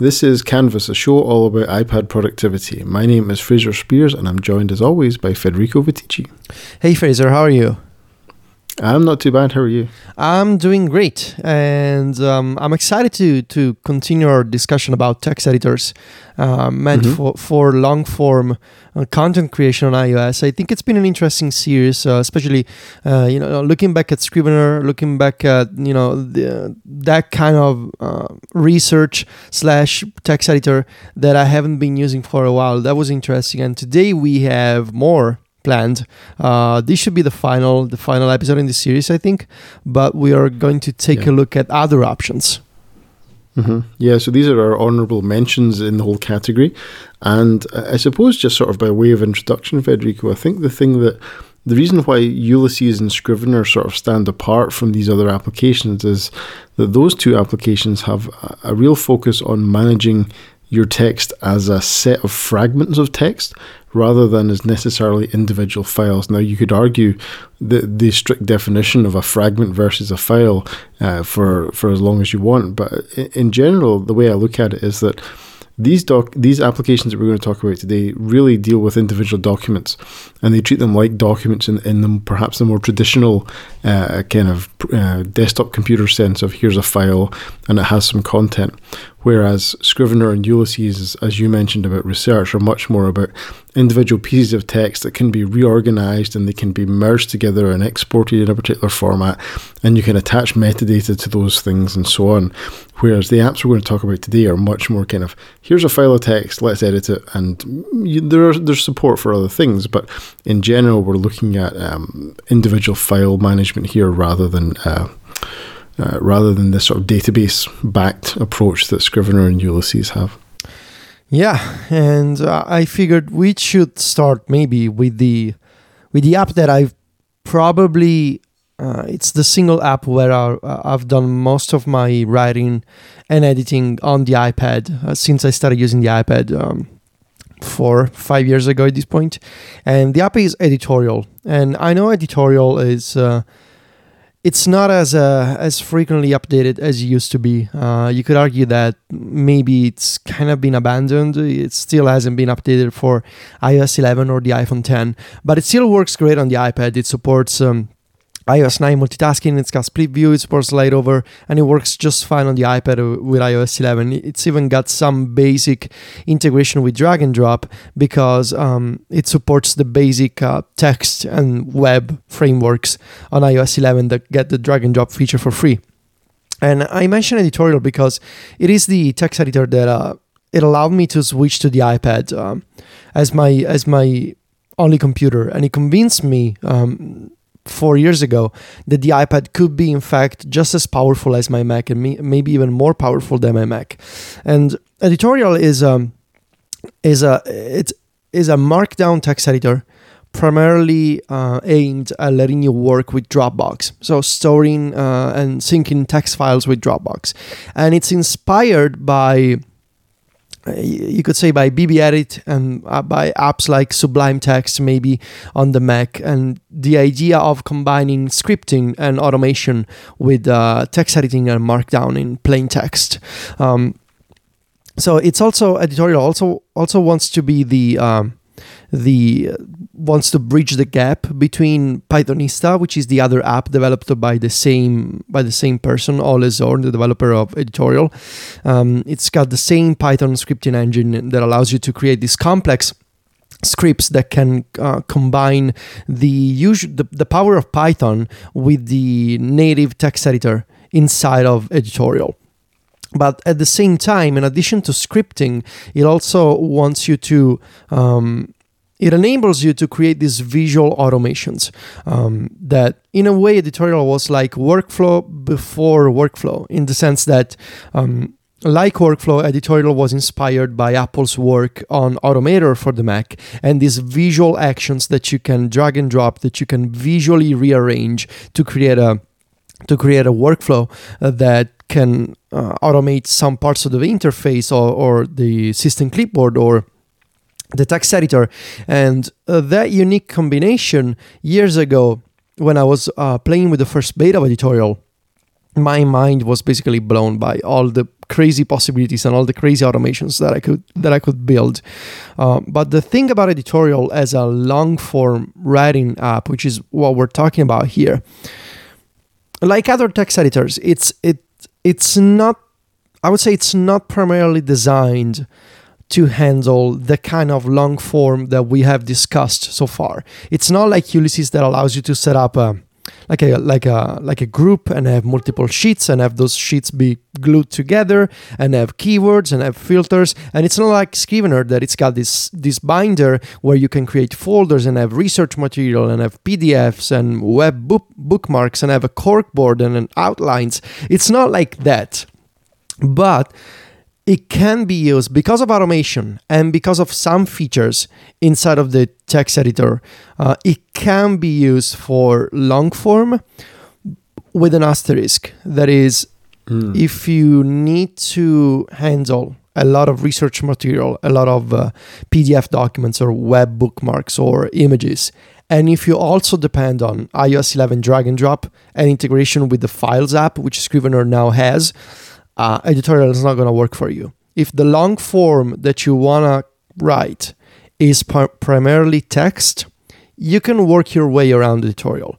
This is Canvas, a show all about iPad productivity. My name is Fraser Speirs, and I'm joined as always by Federico Viticci. Hey, Fraser, how are you? I'm not too bad. How are you? I'm doing great, and um, I'm excited to to continue our discussion about text editors uh, meant mm-hmm. for for long form uh, content creation on iOS. I think it's been an interesting series, uh, especially uh, you know looking back at Scrivener, looking back at you know the, that kind of uh, research slash text editor that I haven't been using for a while. That was interesting, and today we have more planned. Uh, this should be the final the final episode in the series, I think. But we are going to take yeah. a look at other options. Mm-hmm. Yeah, so these are our honourable mentions in the whole category, and I suppose just sort of by way of introduction, Federico, I think the thing that the reason why Ulysses and Scrivener sort of stand apart from these other applications is that those two applications have a real focus on managing your text as a set of fragments of text rather than as necessarily individual files. Now, you could argue the the strict definition of a fragment versus a file uh, for for as long as you want, but in general, the way I look at it is that these doc these applications that we're going to talk about today really deal with individual documents and they treat them like documents in, in the perhaps the more traditional uh, kind of uh, desktop computer sense of here's a file and it has some content whereas Scrivener and Ulysses, as you mentioned about research, are much more about individual pieces of text that can be reorganized and they can be merged together and exported in a particular format, and you can attach metadata to those things and so on. Whereas the apps we're going to talk about today are much more kind of here's a file of text, let's edit it, and you, there there's support for other things, but in general, we're looking at um, individual file management here rather than. Uh, uh, rather than this sort of database backed approach that Scrivener and Ulysses have. Yeah, and uh, I figured we should start maybe with the with the app that I've probably uh, it's the single app where I, have uh, done most of my writing and editing on the iPad uh, since I started using the iPad um, four five years ago at this point, and the app is Editorial, and I know Editorial is uh, it's not as uh, as frequently updated as it used to be. Uh, you could argue that maybe it's kind of been abandoned. It still hasn't been updated for iOS 11 or the iPhone 10, but it still works great on the iPad. It supports um, iOS 9 multitasking, it's got split view, it supports slide over, and it works just fine on the iPad with iOS 11. It's even got some basic integration with drag and drop because um, it supports the basic uh, text and web frameworks on iOS 11 that get the drag and drop feature for free. And I mentioned editorial because it is the text editor that uh, it allowed me to switch to the iPad um, as my as my only computer, and it convinced me um, four years ago that the iPad could be, in fact, just as powerful as my Mac and maybe even more powerful than my Mac. And editorial is um, is a it is a markdown text editor primarily uh, aimed at letting you work with Dropbox, so storing uh, and syncing text files with Dropbox, and it's inspired by you could say by BBEdit and uh, by apps like Sublime Text, maybe on the Mac, and the idea of combining scripting and automation with uh, text editing and markdown in plain text. Um, so it's also editorial. Also, also wants to be the um, the wants to bridge the gap between Pythonista, which is the other app developed by the same by the same person, Ole Zorn, the developer of Editorial. Um, it's got the same Python scripting engine that allows you to create these complex scripts that can uh, combine the, usual, the the power of Python with the native text editor inside of Editorial. But at the same time, in addition to scripting, it also wants you to um, it enables you to create these visual automations um, that in a way editorial was like workflow before workflow in the sense that um, like workflow editorial was inspired by apple's work on automator for the mac and these visual actions that you can drag and drop that you can visually rearrange to create a to create a workflow uh, that can uh, automate some parts of the interface or, or the system clipboard or the text editor. And uh, that unique combination years ago, when I was uh, playing with the first beta of editorial, my mind was basically blown by all the crazy possibilities and all the crazy automations that I could that I could build. Uh, but the thing about editorial as a long form writing app, which is what we're talking about here, like other text editors, it's it it's not. I would say it's not primarily designed to handle the kind of long form that we have discussed so far. It's not like Ulysses that allows you to set up a like a like a like a group and have multiple sheets and have those sheets be glued together and have keywords and have filters. And it's not like Scrivener that it's got this this binder where you can create folders and have research material and have PDFs and web book, bookmarks and have a corkboard and an outlines. It's not like that. But it can be used because of automation and because of some features inside of the text editor. Uh, it can be used for long form with an asterisk. That is, mm. if you need to handle a lot of research material, a lot of uh, PDF documents or web bookmarks or images. And if you also depend on iOS 11 drag and drop and integration with the Files app, which Scrivener now has, uh, editorial is not going to work for you. If the long form that you want to write is par- primarily text, you can work your way around editorial.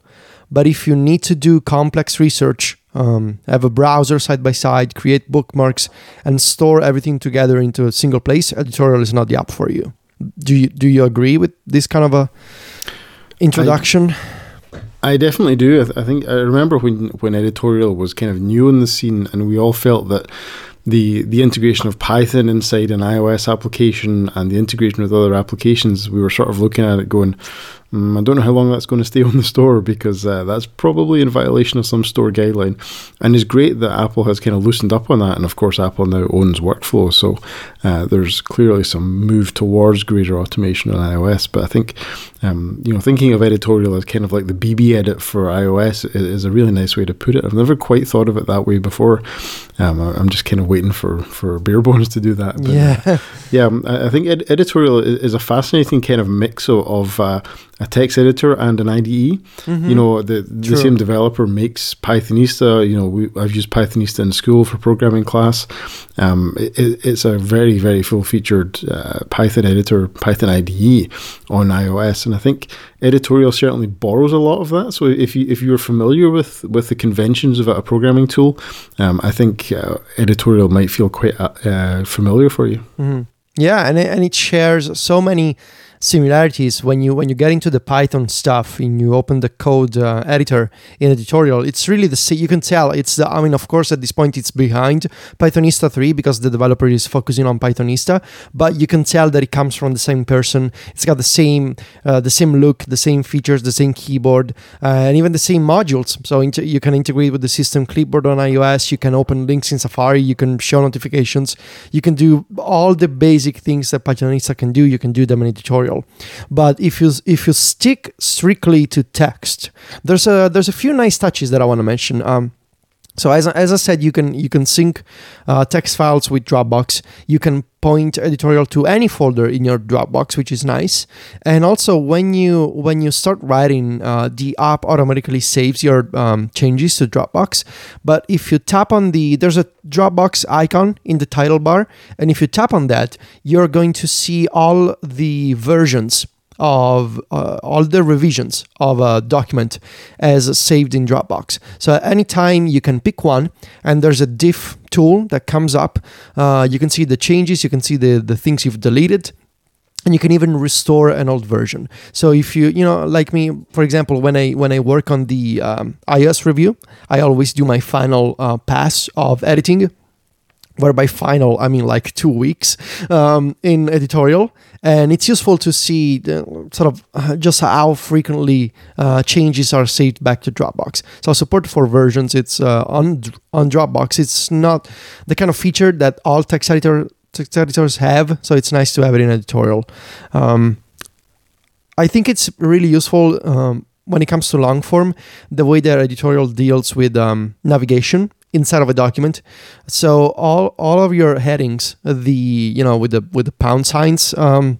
But if you need to do complex research, um, have a browser side by side, create bookmarks, and store everything together into a single place, editorial is not the app for you. Do you do you agree with this kind of a introduction? I- I definitely do. I, th- I, think I remember when when editorial was kind of new in the scene, and we all felt that the the integration of Python inside an iOS application and the integration with other applications, we were sort of looking at it going, Mm, I don't know how long that's going to stay on the store because uh, that's probably in violation of some store guideline. And it's great that Apple has kind of loosened up on that. And of course, Apple now owns workflow. So uh, there's clearly some move towards greater automation on iOS. But I think, um, you know, thinking of editorial as kind of like the BBEdit for iOS is a really nice way to put it. I've never quite thought of it that way before. Um, I'm just kind of waiting for, for Barebones to do that. But, yeah. Uh, yeah, um, I think ed- editorial is a fascinating kind of mix of, of uh, a text editor and an IDE. Mm-hmm. You know, the the True. same developer makes Pythonista. You know, we, I've used Pythonista in school for programming class. Um, it, it's a very very full featured uh, Python editor, Python IDE on iOS, and I think editorial certainly borrows a lot of that. So if you if you're familiar with with the conventions of a programming tool, um, I think uh, editorial might feel quite uh, uh familiar for you. Mm-hmm. Yeah, and it, and it shares so many similarities when you when you get into the Python stuff and you open the code uh, editor in editorial. It's really the same. You can tell it's the. I mean, of course, at this point it's behind Pythonista three because the developer is focusing on Pythonista, but you can tell that it comes from the same person. It's got the same uh, the same look, the same features, the same keyboard, uh, and even the same modules. So inter- you can integrate with the system clipboard on iOS. You can open links in Safari. You can show notifications. You can do all the basic things that Pythonista can do. You can do them in editorial tutorial. But if you if you stick strictly to text, there's a there's a few nice touches that I want to mention. Um, so as, as I said, you can you can sync uh, text files with Dropbox. You can point editorial to any folder in your Dropbox, which is nice. And also, when you when you start writing, uh, the app automatically saves your um, changes to Dropbox. But if you tap on the there's a Dropbox icon in the title bar, and if you tap on that, you're going to see all the versions of uh, all the revisions of a document as saved in Dropbox. So anytime you can pick one, and there's a diff tool that comes up. Uh, you can see the changes, you can see the, the things you've deleted, and you can even restore an old version so if you you know like me for example when i when i work on the um, ios review i always do my final uh, pass of editing where by final I mean like two weeks um, in editorial, and it's useful to see the, sort of uh, just how frequently uh, changes are saved back to Dropbox. So support for versions, it's uh, on on Dropbox. It's not the kind of feature that all text editor text editors have, so it's nice to have it in editorial. Um, I think it's really useful. Um, when it comes to long form, the way that editorial deals with um, navigation inside of a document. So all all of your headings, the you know with the with the pound signs. Um,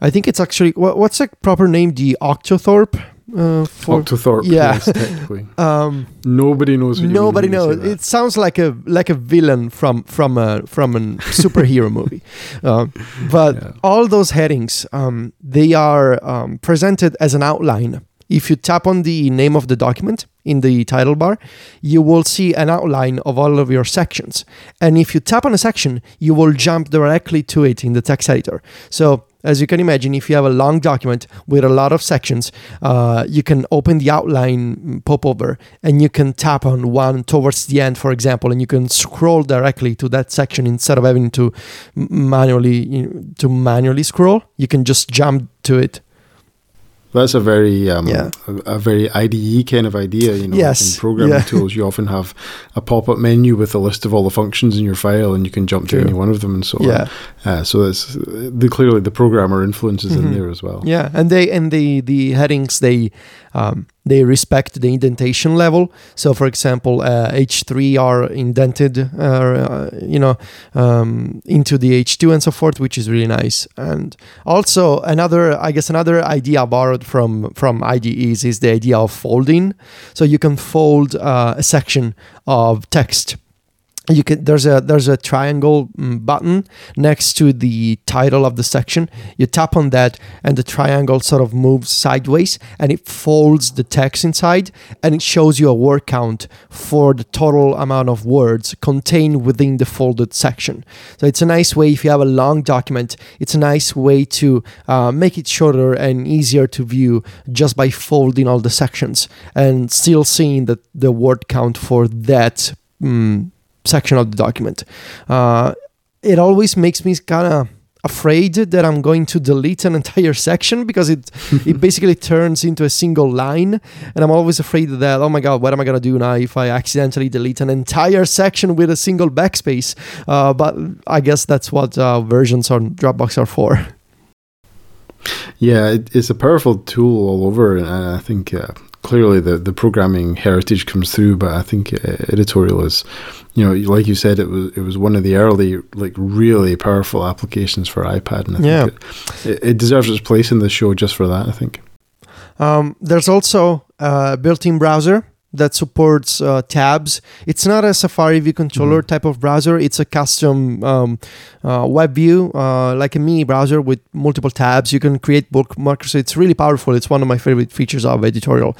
I think it's actually what, what's the proper name? The Octothorpe Uh, for Octothorpe, yeah. yes, technically. um, Nobody knows. What you nobody knows. It sounds like a like a villain from from a from a superhero movie. Um, but Yeah. all those headings, um, they are um, presented as an outline. If you tap on the name of the document in the title bar, you will see an outline of all of your sections. And if you tap on a section, you will jump directly to it in the text editor. So, as you can imagine, if you have a long document with a lot of sections, uh, you can open the outline mm, popover and you can tap on one towards the end, for example, and you can scroll directly to that section instead of having to manually to manually scroll. You can just jump to it. That's a very um, Yeah. a, a very IDE kind of idea. You know, Yes, in programming yeah. tools, you often have a pop-up menu with a list of all the functions in your file, and you can jump to True. any one of them, and so Yeah. on. Uh, so that's the clearly the programmer influences Mhm. in there as well. Yeah, and they and the the headings they um, they respect the indentation level. So, for example, uh, H3 are indented, uh, uh, you know, um, into the H2 and so forth, which is really nice. And also another, I guess, another idea borrowed from from IDEs is the idea of folding. So you can fold uh, a section of text you can there's a there's a triangle mm, button next to the title of the section. You tap on that and the triangle sort of moves sideways and it folds the text inside and it shows you a word count for the total amount of words contained within the folded section. So it's a nice way if you have a long document it's a nice way to uh, make it shorter and easier to view just by folding all the sections and still seeing the, the word count for that mm, section of the document. Uh, it always makes me kind of afraid that I'm going to delete an entire section because it it basically turns into a single line, and I'm always afraid that oh my god, what am I gonna do now if I accidentally delete an entire section with a single backspace? Uh, but I guess that's what uh, versions on Dropbox are for. Yeah, it, it's a powerful tool all over, and I think uh, clearly the, the programming heritage comes through. But I think uh, editorial is, you know, like you said, it was it was one of the early like really powerful applications for iPad, and I Yeah. think it, it, it deserves its place in the show just for that. I think. Um, there's also a built-in browser that supports uh, tabs. It's not a Safari view controller Mhm. type of browser. It's a custom um, uh, web view, uh, like a mini browser with multiple tabs. You can create bookmarks. It's really powerful. It's one of my favorite features of editorial.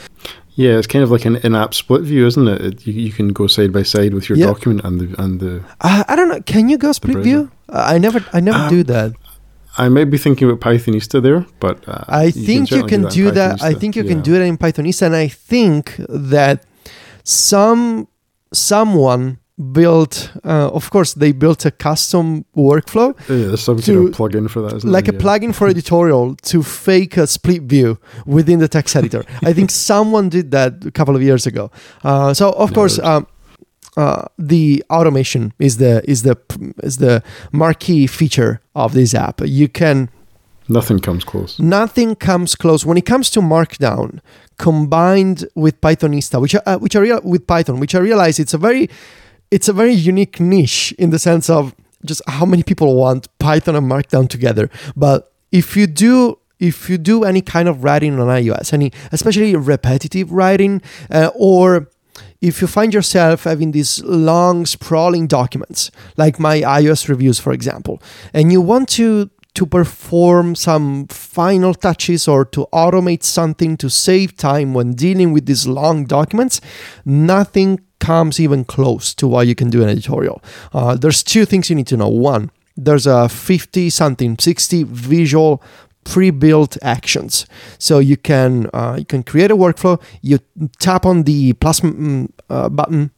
Yeah, it's kind of like an in-app split view, isn't it? it you, you can go side by side with your Yeah. document and the and the. Uh, I don't know. Can you go split view? Uh, I never, I never Um, do that. I may be thinking about Pythonista there, but uh, I think you can in do that. I think you can do it in Pythonista, and I think that some someone built. Uh, of course, they built a custom workflow, Yeah, there's some to- kind of plug-in for that, isn't like there? a plugin for editorial, to fake a split view within the text editor. I think someone did that a couple of years ago. Uh, so of Yeah, course. Um, uh, the automation is the is the is the marquee feature of this app. You can Nothing comes close. nothing comes close when it comes to markdown combined with pythonista which I- uh, which I real with python which i realize it's a very it's a very unique niche in the sense of just how many people want python and markdown together but if you do if you do any kind of writing on ios any especially repetitive writing uh, or if you find yourself having these long sprawling documents like my ios reviews for example and you want to to perform some final touches or to automate something to save time when dealing with these long documents nothing comes even close to what you can do in editorial. Uh, there's two things you need to know. One there's a 50 something 60 visual pre-built actions. So you can uh, you can create a workflow you tap on the plus mm, uh, button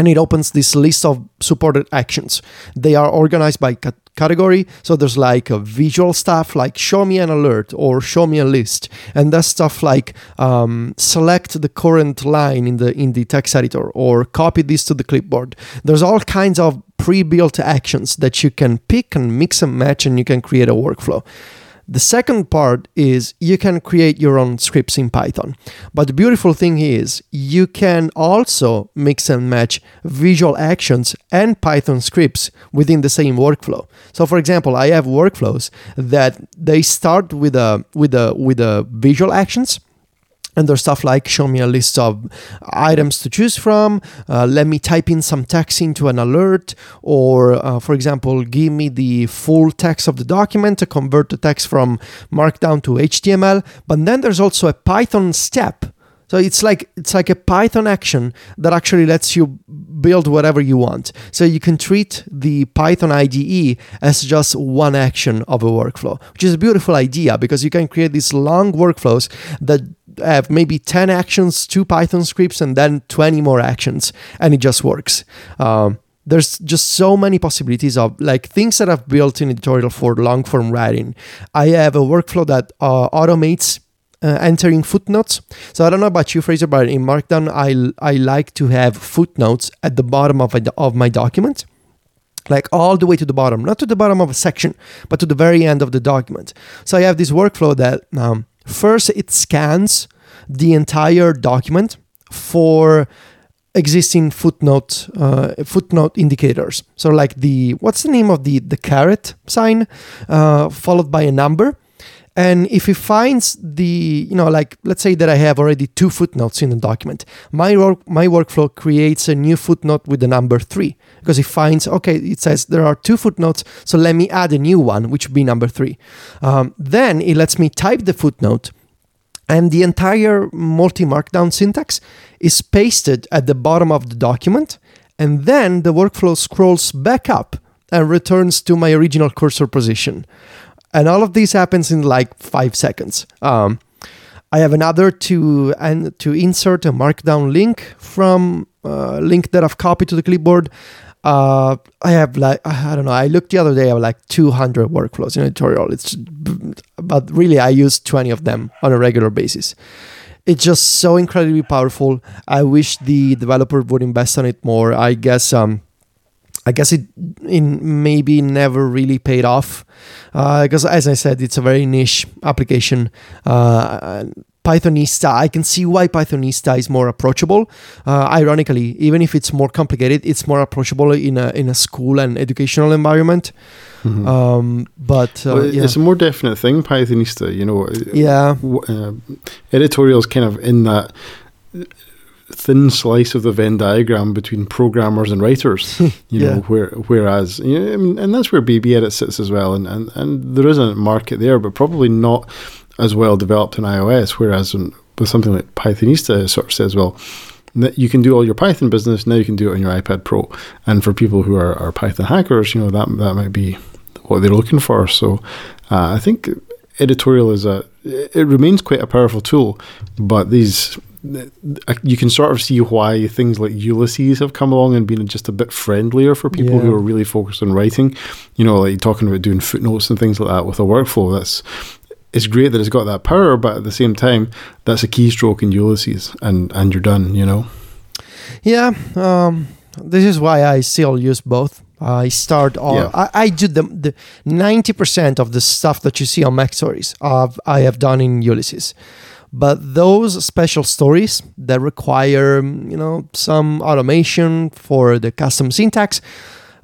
and it opens this list of supported actions. They are organized by cat- category. So there's like visual stuff like show me an alert or show me a list. And that's stuff like um, select the current line in the in the text editor or copy this to the clipboard. There's all kinds of pre-built actions that you can pick and mix and match and you can create a workflow the second part is you can create your own scripts in Python. But the beautiful thing is you can also mix and match visual actions and Python scripts within the same workflow. So for example, I have workflows that they start with a with a with a visual actions and there's stuff like show me a list of items to choose from uh, let me type in some text into an alert or uh, for example give me the full text of the document to convert the text from markdown to html but then there's also a python step so it's like it's like a Python action that actually lets you build whatever you want. So you can treat the Python IDE as just one action of a workflow, which is a beautiful idea because you can create these long workflows that have maybe 10 actions, two Python scripts, and then 20 more actions, and it just works. Um, there's just so many possibilities of like things that I've built in editorial for long form writing. I have a workflow that uh, automates uh, entering footnotes. So I don't know about you, Fraser, but in Markdown, I, I like to have footnotes at the bottom of, a, of my document. Like all the way to the bottom, not to the bottom of a section, but to the very end of the document. So I have this workflow that um, first it scans the entire document for existing footnote uh, footnote indicators. So like the what's the name of the the caret sign uh, followed by a number and if he finds the, you know, like let's say that I have already two footnotes in the document, my work, my workflow creates a new footnote with the number three because he finds, okay, it says there are two footnotes, so let me add a new one, which would be number three. Um, then it lets me type the footnote and the entire multi markdown syntax is pasted at the bottom of the document. And then the workflow scrolls back up and returns to my original cursor position and all of this happens in like five seconds. Um, I have another to and to insert a markdown link from a uh, link that I've copied to the clipboard. Uh, I have like I don't know. I looked the other day. I have like 200 workflows in editorial. It's but really I use 20 of them on a regular basis. It's just so incredibly powerful. I wish the developer would invest on it more. I guess um, I guess it in maybe never really paid off because, uh, as I said, it's a very niche application. Uh, Pythonista, I can see why Pythonista is more approachable. Uh, ironically, even if it's more complicated, it's more approachable in a in a school and educational environment. Mm-hmm. Um, but uh, well, yeah. it's a more definite thing, Pythonista. You know, yeah, uh, editorials kind of in that thin slice of the Venn diagram between programmers and writers. You yeah. know, where whereas you know, I mean, and that's where BBEdit sits as well, and, and and there is a market there, but probably not as well developed in iOS. Whereas in, with something like Pythonista, it sort of says, well, you can do all your Python business now. You can do it on your iPad Pro, and for people who are, are Python hackers, you know that that might be what they're looking for. So, uh, I think editorial is a it remains quite a powerful tool, but these you can sort of see why things like Ulysses have come along and been just a bit friendlier for people yeah. who are really focused on writing. You know, like talking about doing footnotes and things like that with a workflow. That's it's great that it's got that power, but at the same time, that's a keystroke in Ulysses, and and you're done. You know. Yeah, um, this is why I still use both. I start all. Yeah. I, I do the ninety percent of the stuff that you see on MacStories. Of I have done in Ulysses. But those special stories that require, you know, some automation for the custom syntax,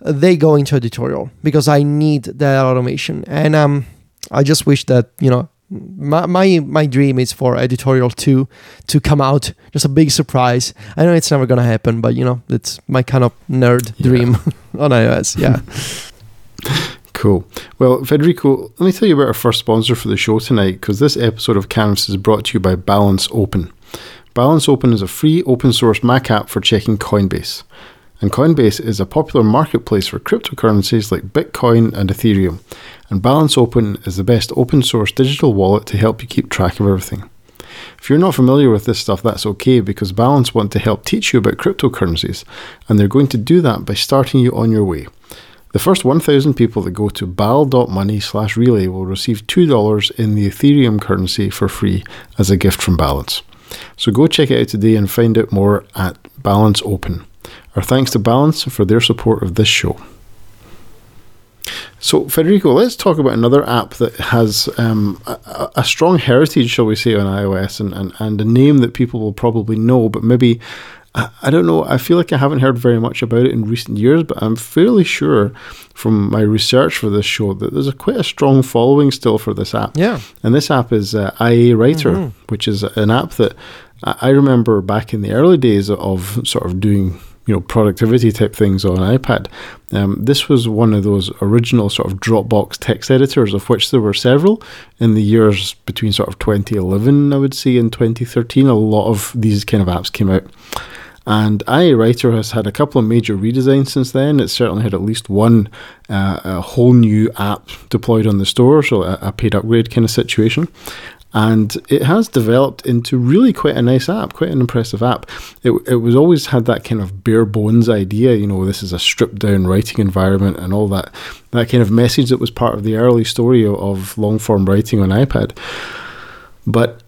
they go into editorial because I need that automation. And um, I just wish that, you know, my, my my dream is for editorial 2 to come out just a big surprise i know it's never gonna happen but you know it's my kind of nerd yeah. dream on ios yeah Cool. Well, Federico, let me tell you about our first sponsor for the show tonight because this episode of Canvas is brought to you by Balance Open. Balance Open is a free open source Mac app for checking Coinbase. And Coinbase is a popular marketplace for cryptocurrencies like Bitcoin and Ethereum. And Balance Open is the best open source digital wallet to help you keep track of everything. If you're not familiar with this stuff, that's okay because Balance want to help teach you about cryptocurrencies, and they're going to do that by starting you on your way. The first 1,000 people that go to bal.money slash relay will receive $2 in the Ethereum currency for free as a gift from Balance. So go check it out today and find out more at Balance Open. Our thanks to Balance for their support of this show. So, Federico, let's talk about another app that has um, a, a, strong heritage, shall we say, on iOS and, and, and a name that people will probably know, but maybe I, I don't know. I feel like I haven't heard very much about it in recent years, but I'm fairly sure from my research for this show that there's a quite a strong following still for this app. Yeah. And this app is uh, IA Writer, Mm-hmm. which is an app that I I remember back in the early days of sort of doing you know productivity type things on iPad. Um, this was one of those original sort of Dropbox text editors, of which there were several in the years between sort of 2011, I would say, and 2013. A lot of these kind of apps came out. And IA Writer has had a couple of major redesigns since then. It's certainly had at least one uh, a whole new app deployed on the store, so a, a paid upgrade kind of situation. And it has developed into really quite a nice app, quite an impressive app. It, it was always had that kind of bare bones idea, you know, this is a stripped down writing environment and all that, that kind of message that was part of the early story of, of long form writing on iPad. But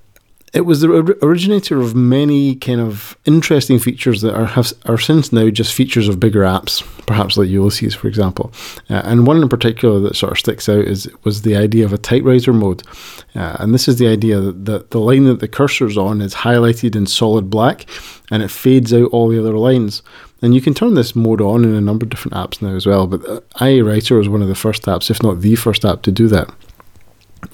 it was the originator of many kind of interesting features that are have, are since now just features of bigger apps, perhaps like Ulysses, for example. Uh, and one in particular that sort of sticks out is was the idea of a typewriter mode, uh, and this is the idea that the, line that the cursor's on is highlighted in solid black, and it fades out all the other lines. And you can turn this mode on in a number of different apps now as well. But uh, IA Writer was one of the first apps, if not the first app, to do that.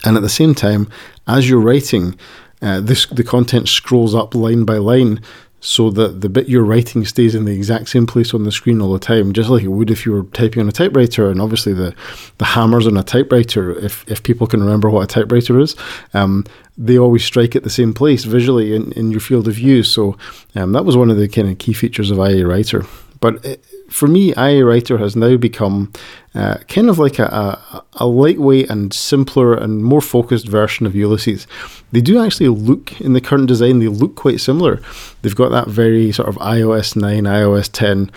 And at the same time, as you're writing, uh, this the content scrolls up line by line, so that the bit you're writing stays in the exact same place on the screen all the time, just like it would if you were typing on a typewriter. And obviously, the the hammers on a typewriter, if if people can remember what a typewriter is, um, they always strike at the same place visually in, in your field of view. So um, that was one of the kind of key features of IA Writer. But it, for me, IA Writer has now become uh, kind of like a, a, a lightweight and simpler and more focused version of Ulysses. They do actually look, in the current design, they look quite similar. They've got that very sort of iOS 9, iOS 10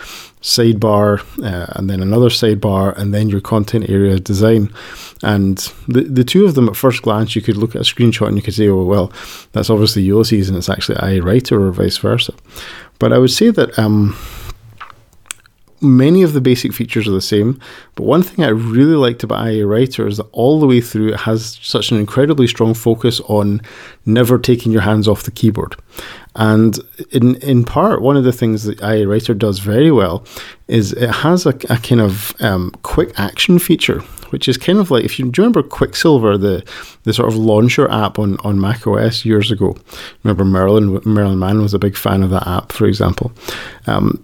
sidebar, uh, and then another sidebar, and then your content area design. And the, the two of them, at first glance, you could look at a screenshot and you could say, oh, well, that's obviously Ulysses and it's actually IA Writer or vice versa. But I would say that. Um, many of the basic features are the same, but one thing I really liked about IA Writer is that all the way through it has such an incredibly strong focus on never taking your hands off the keyboard. And in in part, one of the things that IA Writer does very well is it has a, a kind of um, quick action feature, which is kind of like if you do you remember Quicksilver, the the sort of launcher app on, on Mac OS years ago. Remember Merlin Merlin Mann was a big fan of that app, for example. Um,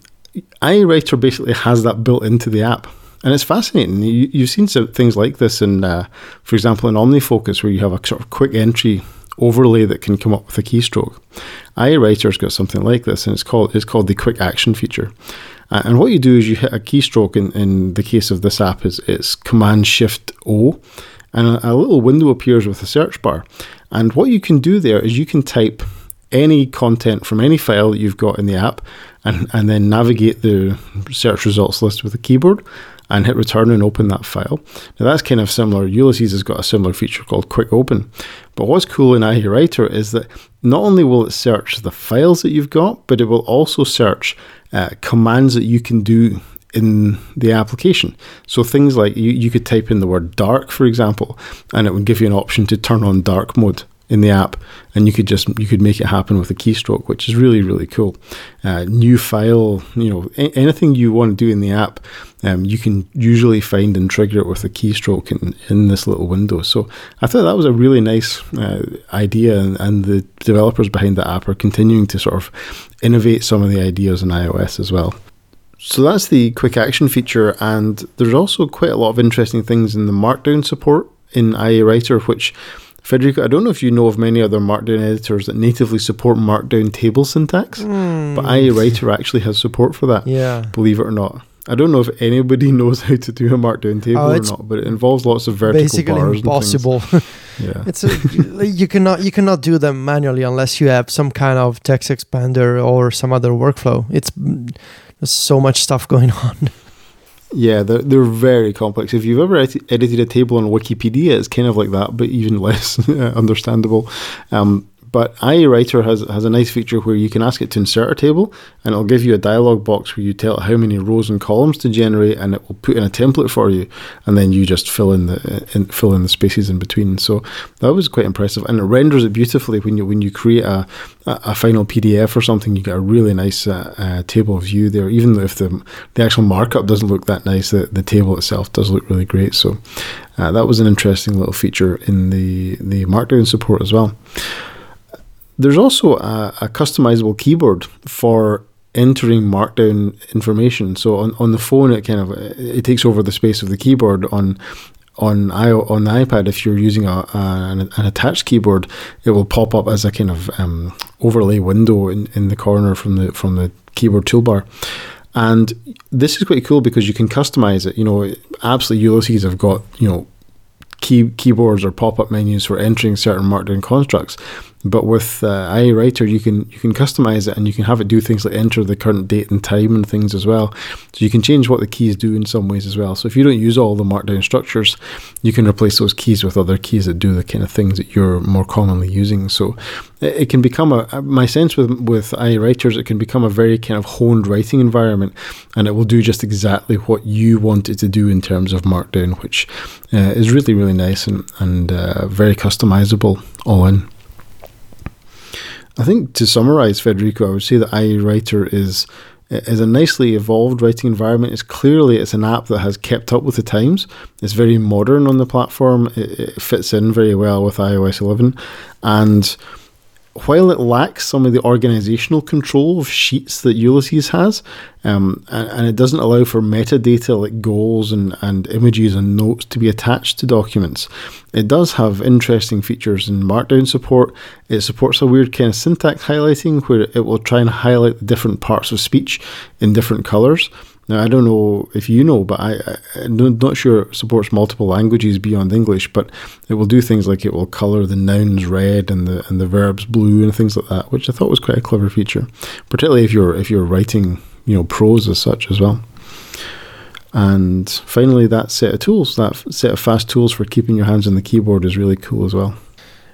IA Writer basically has that built into the app. And it's fascinating. You, you've seen some things like this in, uh, for example, in OmniFocus, where you have a sort of quick entry overlay that can come up with a keystroke. IA Writer's got something like this, and it's called it's called the Quick Action feature. Uh, and what you do is you hit a keystroke. In, in the case of this app, is it's Command Shift O, and a, a little window appears with a search bar. And what you can do there is you can type any content from any file that you've got in the app and, and then navigate the search results list with a keyboard and hit return and open that file. Now that's kind of similar. Ulysses has got a similar feature called Quick Open. But what's cool in IA Writer is that not only will it search the files that you've got, but it will also search uh, commands that you can do in the application. So things like you, you could type in the word dark, for example, and it would give you an option to turn on dark mode in the app and you could just you could make it happen with a keystroke which is really really cool. Uh, new file you know a- anything you want to do in the app um, you can usually find and trigger it with a keystroke in, in this little window. So i thought that was a really nice uh, idea and, and the developers behind the app are continuing to sort of innovate some of the ideas in ios as well. So that's the quick action feature and there's also quite a lot of interesting things in the markdown support in ia writer which Federico, I don't know if you know of many other Markdown editors that natively support Markdown table syntax, Mm. but Writer actually has support for that, Yeah. believe it or not. I don't know if anybody knows how to do a Markdown table Oh, or not, but it involves lots of vertical Basically bars impossible. Yeah. it's a, you cannot you cannot do them manually unless you have some kind of text expander or some other workflow. It's there's so much stuff going on. Yeah, they're, they're very complex. If you've ever edi- edited a table on Wikipedia, it's kind of like that, but even less understandable. Um, But IA Writer has has a nice feature where you can ask it to insert a table, and it'll give you a dialog box where you tell it how many rows and columns to generate, and it will put in a template for you, and then you just fill in the in, fill in the spaces in between. So that was quite impressive, and it renders it beautifully when you when you create a a, final PDF or something. You get a really nice uh, uh, table view there, even if the the actual markup doesn't look that nice. The the table itself does look really great. So uh, that was an interesting little feature in the the Markdown support as well. There's also a, a customizable keyboard for entering markdown information. So on, on the phone, it kind of it takes over the space of the keyboard. On on i on the iPad, if you're using a, an, an, attached keyboard, it will pop up as a kind of um, overlay window in, in the corner from the from the keyboard toolbar. And this is quite cool because you can customize it. You know, absolutely Ulysses have got you know key keyboards or pop up menus for entering certain markdown constructs. But with uh, IA Writer, you can you can customize it and you can have it do things like enter the current date and time and things as well. So you can change what the keys do in some ways as well. So if you don't use all the markdown structures, you can replace those keys with other keys that do the kind of things that you're more commonly using. So it, it can become a my sense with with IA Writers, it can become a very kind of honed writing environment, and it will do just exactly what you want it to do in terms of markdown, which uh, is really really nice and and uh, very customizable all in. I think to summarize Federico, I would say that IA Writer is is a nicely evolved writing environment. It's clearly it's an app that has kept up with the times. It's very modern on the platform. It, it fits in very well with iOS 11, and while it lacks some of the organizational control of sheets that Ulysses has, um, and, and, it doesn't allow for metadata like goals and, and images and notes to be attached to documents, it does have interesting features in Markdown support. It supports a weird kind of syntax highlighting where it will try and highlight the different parts of speech in different colors. Now, I don't know if you know, but I, am not sure it supports multiple languages beyond English, but it will do things like it will colour the nouns red and the and the verbs blue and things like that, which I thought was quite a clever feature, particularly if you're if you're writing you know prose as such as well. And finally, that set of tools, that set of fast tools for keeping your hands on the keyboard, is really cool as well.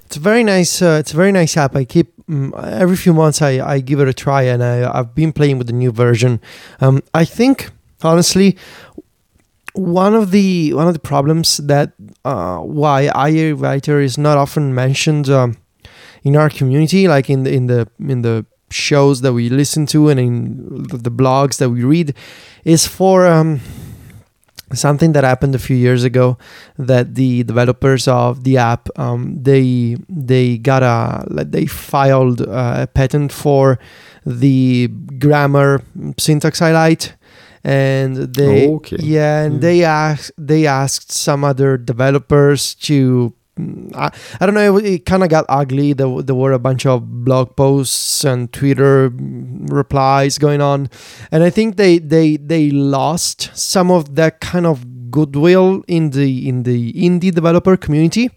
It's a very nice. Uh, it's a very nice app. I keep um, every few months. I, I give it a try, and I, I've been playing with the new version. Um, I think honestly, one of the one of the problems that uh, why IA Writer is not often mentioned um, in our community, like in the in the in the shows that we listen to and in the blogs that we read, is for um, something that happened a few years ago that the developers of the app um, they they got a they filed a patent for the grammar syntax highlight and they okay. yeah and yeah. they asked they asked some other developers to I, I don't know. It, it kind of got ugly. There, there were a bunch of blog posts and Twitter replies going on, and I think they they they lost some of that kind of goodwill in the in the indie developer community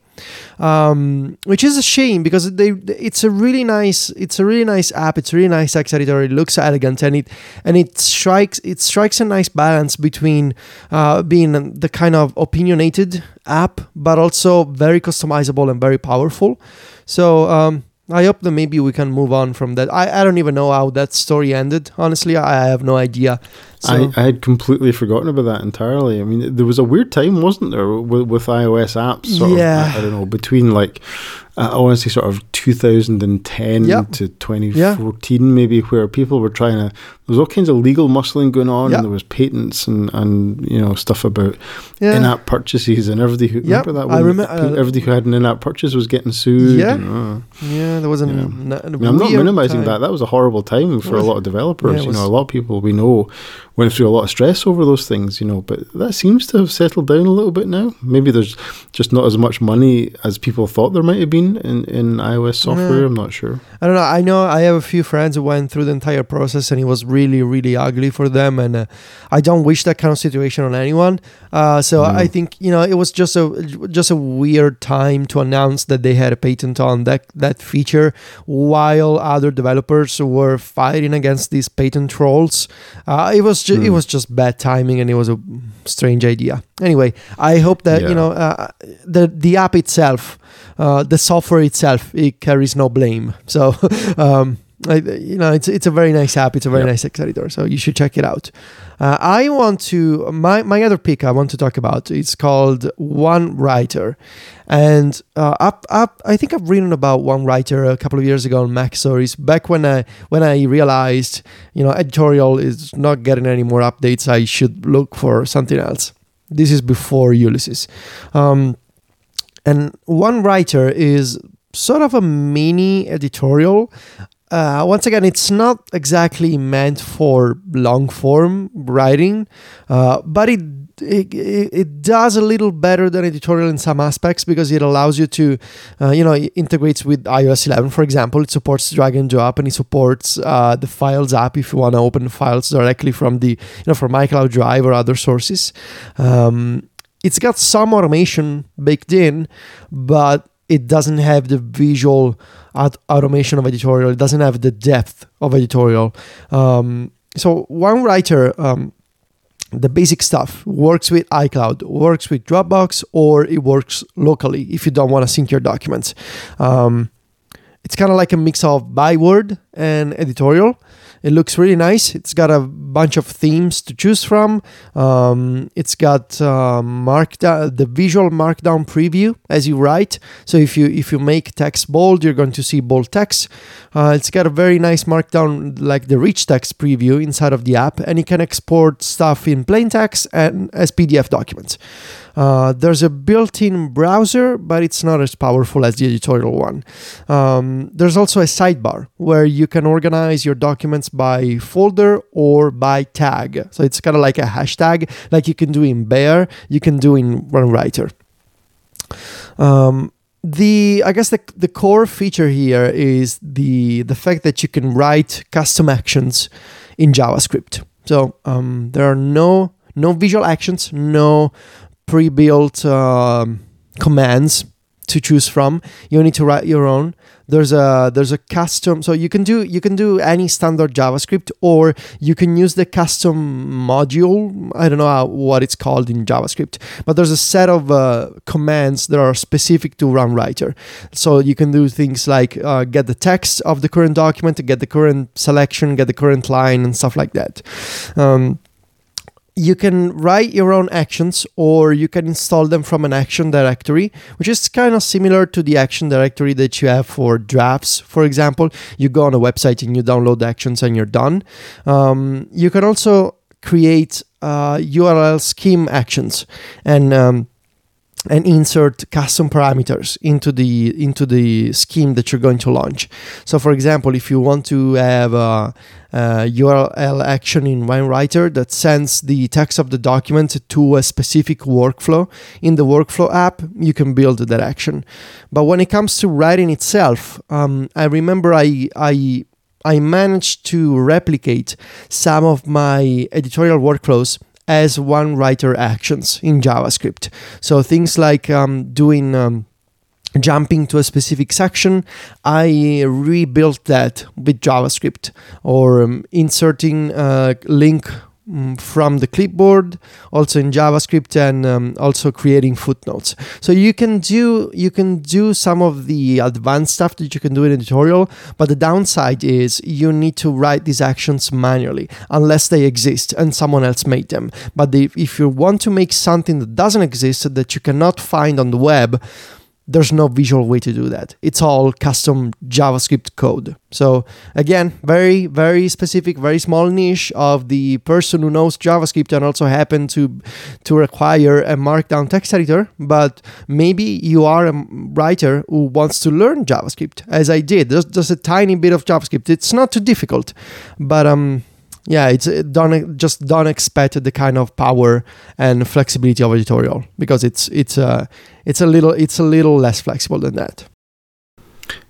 um, which is a shame because they it's a really nice it's a really nice app. It's a really nice text editor. It looks elegant and it and it strikes it strikes a nice balance between uh, being the kind of opinionated app, but also very customizable and very powerful. So. Um, I hope that maybe we can move on from that. I, I don't even know how that story ended. Honestly, I, I have no idea. So. I, I had completely forgotten about that entirely. I mean, there was a weird time, wasn't there, with, with iOS apps? yeah. Of, I don't know, between like uh, I want to say sort of 2010 yep. to 2014 yep. maybe where people were trying to there was all kinds of legal muscling going on yep. and there was patents and and you know stuff about yeah. in-app purchases and everybody who yep. remember that I remember, uh, everybody who had an in-app purchase was getting sued yeah and, uh, yeah there was an, yeah. N- I mean, I'm not minimizing time. that that was a horrible time for a lot of developers yeah, you know a lot of people we know went through a lot of stress over those things you know but that seems to have settled down a little bit now. Maybe there's just not as much money as people thought there might have been in, in iOS software. Yeah. I'm not sure. I don't know. I know I have a few friends who went through the entire process and it was really really ugly for them. And uh, I don't wish that kind of situation on anyone. Uh, so mm. I think you know it was just a just a weird time to announce that they had a patent on that that feature while other developers were fighting against these patent trolls. Uh, it was was ju- it Hmm. was just bad timing and it was a strange idea. Anyway, I hope that you know uh, the the app itself, uh, the software itself, it carries no blame. So. Um, I, you know, it's it's a very nice app. It's a very Yep. nice editor, so you should check it out. Uh, I want to my my other pick I want to talk about. It's called One Writer, and uh, up up. I think I've written about One Writer a couple of years ago on MacStories. Back when I when I realized you know editorial is not getting any more updates, I should look for something else. This is before Ulysses, um, and One Writer is sort of a mini editorial uh, once again, it's not exactly meant for long form writing, uh, but it, it it does a little better than editorial in some aspects because it allows you to, uh, you know, it integrates with iOS 11, for example. It supports drag and drop, and it supports uh, the Files app if you want to open files directly from the, you know, from iCloud Drive or other sources. Um, it's got some automation baked in, but it doesn't have the visual aut- automation of editorial. It doesn't have the depth of editorial. Um, so OneWriter, um, the basic stuff works with iCloud, works with Dropbox, or it works locally if you don't want to sync your documents. Um, it's kind of like a mix of Byword and editorial. It looks really nice. It's got a bunch of themes to choose from. Um, it's got uh, markdown, the visual markdown preview as you write. So if you if you make text bold, you're going to see bold text. Uh, it's got a very nice markdown, like the rich text preview inside of the app, and you can export stuff in plain text and as PDF documents. Uh, there's a built-in browser, but it's not as powerful as the editorial one. Um, there's also a sidebar where you can organize your documents by folder or by tag. So it's kind of like a hashtag, like you can do in Bear, you can do in OneWriter. Um, the I guess the the core feature here is the the fact that you can write custom actions in JavaScript. So um, there are no no visual actions, no pre-built um, commands to choose from. You need to write your own. There's a there's a custom so you can do you can do any standard JavaScript or you can use the custom module. I don't know how, what it's called in JavaScript, but there's a set of uh, commands that are specific to OneWriter. So you can do things like uh, get the text of the current document, get the current selection, get the current line, and stuff like that. Um, you can write your own actions or you can install them from an action directory, which is kind of similar to the action directory that you have for drafts, for example. You go on a website and you download actions and you're done. Um, you can also create uh, URL scheme actions and um, and insert custom parameters into the into the scheme that you're going to launch. So, for example, if you want to have a, a URL action in OneWriter that sends the text of the document to a specific workflow in the workflow app, you can build that action. But when it comes to writing itself, um, I remember I I I managed to replicate some of my editorial workflows as OneWriter actions in JavaScript. So things like um, doing um, jumping to a specific section, I rebuilt that with JavaScript or um, inserting a link mm, from the clipboard also in javascript and um, also creating footnotes. So you can do you can do some of the advanced stuff that you can do in editorial but the downside is you need to write these actions manually unless they exist and someone else made them. But if you want to make something that doesn't exist that you cannot find on the web there's no visual way to do that. It's all custom JavaScript code. So again, very very specific, very small niche of the person who knows JavaScript and also happen to to require a markdown text editor. But maybe you are a writer who wants to learn JavaScript, as I did. There's just a tiny bit of JavaScript. It's not too difficult, but um yeah, it's don't just don't expect the kind of power and flexibility of editorial because it's it's uh, it's a little it's a little less flexible than that.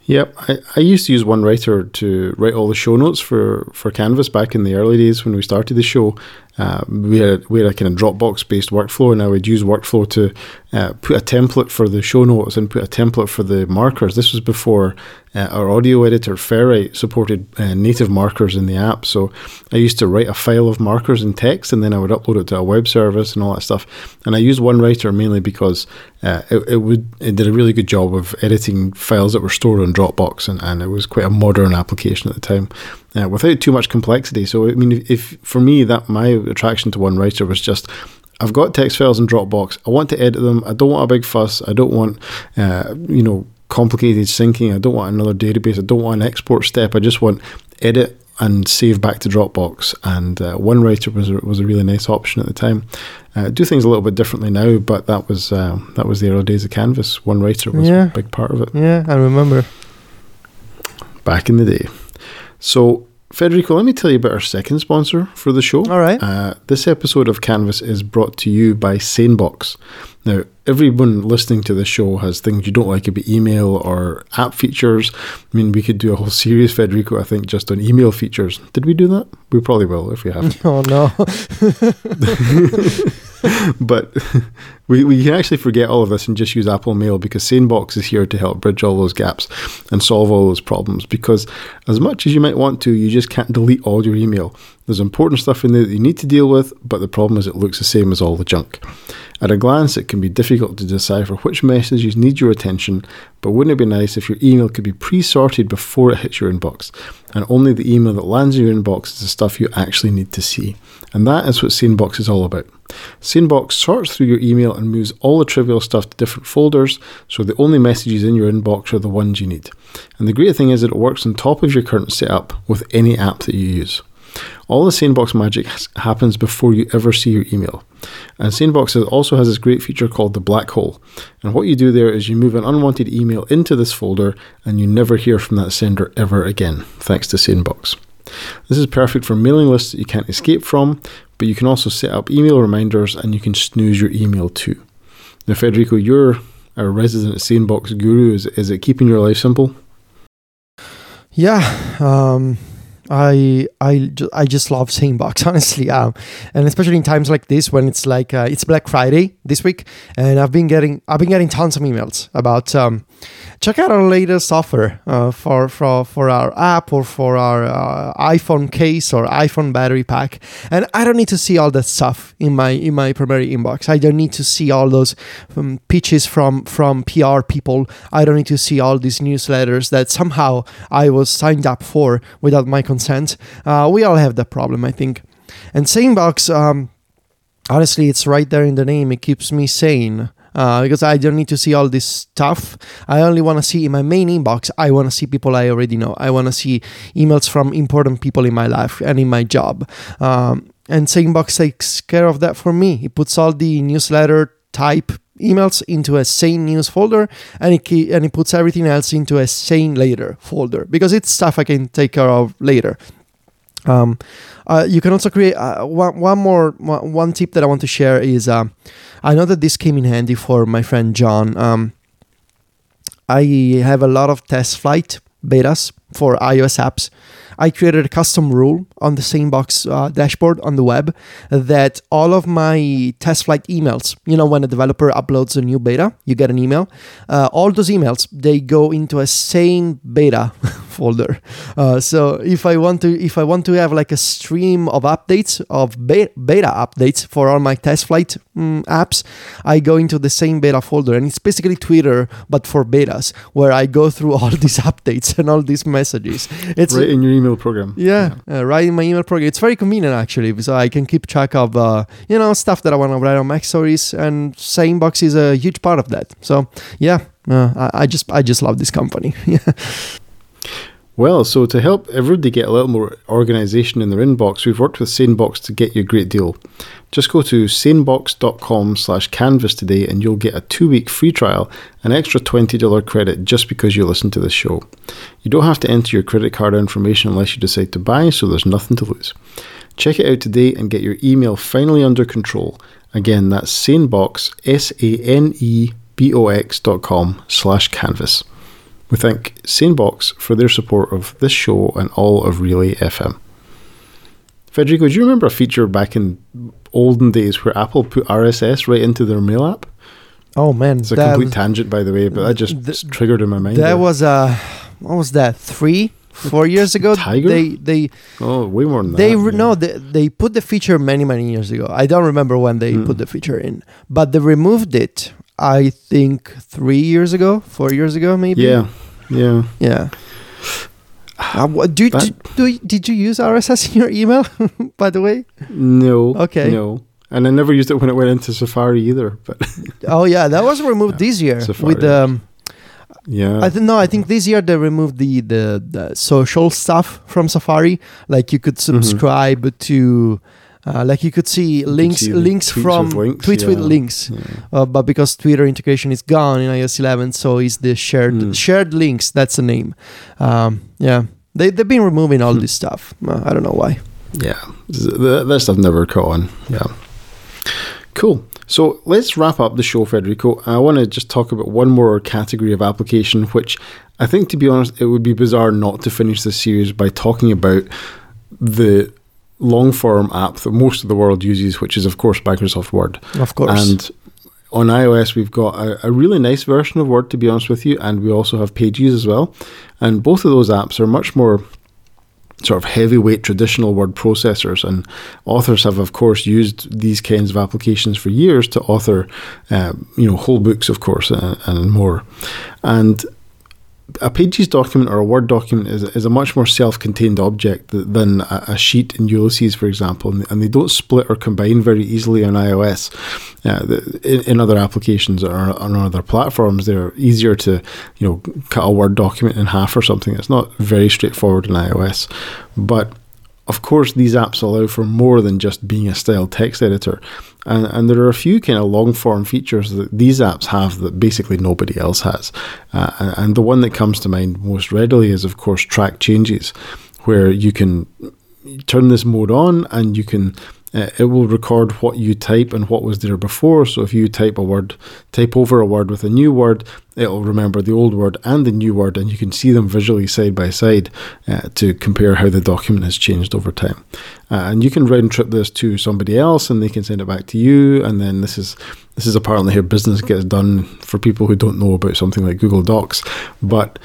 Yeah, I, I used to use OneWriter to write all the show notes for, for Canvas back in the early days when we started the show, uh, we had a kind of Dropbox based workflow, and I would use workflow to uh, put a template for the show notes and put a template for the markers. This was before uh, our audio editor Ferrite supported uh, native markers in the app, so I used to write a file of markers in text, and then I would upload it to a web service and all that stuff. And I used OneWriter mainly because uh, it, it would it did a really good job of editing files that were stored on Dropbox, and, and it was quite a modern application at the time uh, without too much complexity. So, I mean, if, if, for me that my attraction to OneWriter was just I've got text files in Dropbox. I want to edit them. I don't want a big fuss. I don't want uh, you know complicated syncing. I don't want another database. I don't want an export step. I just want edit and save back to Dropbox. And uh, OneWriter was a, was a really nice option at the time. Uh, do things a little bit differently now, but that was uh, that was the early days of Canvas. OneWriter was yeah. a big part of it. Yeah, I remember. Back in the day. So, Federico, let me tell you about our second sponsor for the show. All right. Uh, this episode of Canvas is brought to you by SaneBox. Now, everyone listening to the show has things you don't like about email or app features. I mean, we could do a whole series, Federico, I think, just on email features. Did we do that? We probably will if we haven't. Oh, no. but we, we can actually forget all of this and just use Apple Mail because SaneBox is here to help bridge all those gaps and solve all those problems. Because as much as you might want to, you just can't delete all your email. There's important stuff in there that you need to deal with, but the problem is it looks the same as all the junk. At a glance, it can be difficult to decipher which messages need your attention, but wouldn't it be nice if your email could be pre sorted before it hits your inbox? And only the email that lands in your inbox is the stuff you actually need to see. And that is what SaneBox is all about. SaneBox sorts through your email and moves all the trivial stuff to different folders, so the only messages in your inbox are the ones you need. And the great thing is that it works on top of your current setup with any app that you use. All the SaneBox magic happens before you ever see your email. And SaneBox also has this great feature called the black hole. And what you do there is you move an unwanted email into this folder and you never hear from that sender ever again, thanks to SaneBox. This is perfect for mailing lists that you can't escape from, but you can also set up email reminders and you can snooze your email too. Now, Federico, you're a resident SaneBox guru. Is, is it keeping your life simple? Yeah. Um I I I just love SaneBox honestly, um, and especially in times like this when it's like uh, it's Black Friday this week, and I've been getting I've been getting tons of emails about um, check out our latest offer uh, for for for our app or for our uh, iPhone case or iPhone battery pack, and I don't need to see all that stuff in my in my primary inbox. I don't need to see all those um, pitches from from PR people. I don't need to see all these newsletters that somehow I was signed up for without my consent. Uh, we all have that problem, I think. And SaneBox, um, honestly, it's right there in the name. It keeps me sane. Uh, because I don't need to see all this stuff. I only want to see in my main inbox. I want to see people I already know. I want to see emails from important people in my life and in my job. Um, and SaneBox takes care of that for me. It puts all the newsletter type emails into a sane news folder and it, and it puts everything else into a sane later folder because it's stuff I can take care of later. Um, uh, you can also create uh, one, one more one, tip that I want to share is uh, I know that this came in handy for my friend John. Um, I have a lot of test flight betas for iOS apps I created a custom rule on the SaneBox uh, dashboard on the web that all of my test flight emails, you know, when a developer uploads a new beta, you get an email. Uh, all those emails they go into a same beta folder. Uh, so if I want to, if I want to have like a stream of updates of beta, beta updates for all my test flight mm, apps, I go into the same beta folder, and it's basically Twitter but for betas, where I go through all these updates and all these messages. It's right in your email program. Yeah, yeah. Uh, in my email program. It's very convenient actually, so I can keep track of uh, you know stuff that I want to write on MacStories, and SaneBox is a huge part of that. So yeah, uh, I, I just I just love this company. Well, so to help everybody get a little more organization in their inbox, we've worked with SaneBox to get you a great deal. Just go to sanebox.com slash canvas today and you'll get a two-week free trial, an extra $20 credit just because you listen to this show. You don't have to enter your credit card information unless you decide to buy, so there's nothing to lose. Check it out today and get your email finally under control. Again, that's sanebox, S-A-N-E-B-O-X dot com slash canvas. We thank SaneBox for their support of this show and all of Relay FM. Federico, do you remember a feature back in olden days where Apple put RSS right into their mail app? Oh man, It's a complete tangent, by the way, but that just Th- triggered in my mind. that there. was uh, what was that? Three, four years ago. Tiger? They they oh, way more than they that. re- yeah. no they, they put the feature many many years ago. I don't remember when they Mm. put the feature in, but they removed it. I think three years ago, four years ago, maybe. Yeah, yeah. yeah. Uh, what, do, do, do, did you use RSS in your email? By the way. No. Okay. No. And I never used it when it went into Safari either. But Oh yeah, that was removed Yeah, this year Safari. with um. yeah, I think no, I think this year they removed the, the the social stuff from Safari. Like you could Mhm. subscribe to, uh, like you could see links see links from links, tweets with links. yeah. Uh, but because Twitter integration is gone in iOS 11, so is the shared Mm. shared links. That's the name. Um, yeah, they they've been removing all Hmm. this stuff. Uh, I don't know why. Yeah, that, that stuff never caught on. Yeah. Cool. So let's wrap up the show, Federico. I want to just talk about one more category of application, which I think, to be honest, it would be bizarre not to finish this series by talking about the long form app that most of the world uses, which is, of course, Microsoft Word. Of course. And on iOS, we've got a, a really nice version of Word, to be honest with you, and we also have Pages as well. And both of those apps are much more sort of heavyweight traditional word processors. And authors have, of course, used these kinds of applications for years to author, uh, you know, whole books, of course, uh, and more. And a Pages document or a Word document is, is a much more self-contained object than a, a sheet in Ulysses, for example, and, and they don't split or combine very easily on iOS. Uh, in, in other applications or on other platforms, they're easier to, you know, cut a Word document in half or something. It's not very straightforward in iOS, but of course, these apps allow for more than just being a style text editor. And, and there are a few kind of long form features that these apps have that basically nobody else has. Uh, and- and the one that comes to mind most readily is, of course, track changes, where you can turn this mode on and you can. Uh, it will record what you type and what was there before. So if you type a word, type over a word with a new word, it'll remember the old word and the new word, and you can see them visually side by side uh, to compare how the document has changed over time. Uh, and you can round trip this to somebody else, and they can send it back to you. And then this is this is apparently how business gets done for people who don't know about something like Google Docs, but.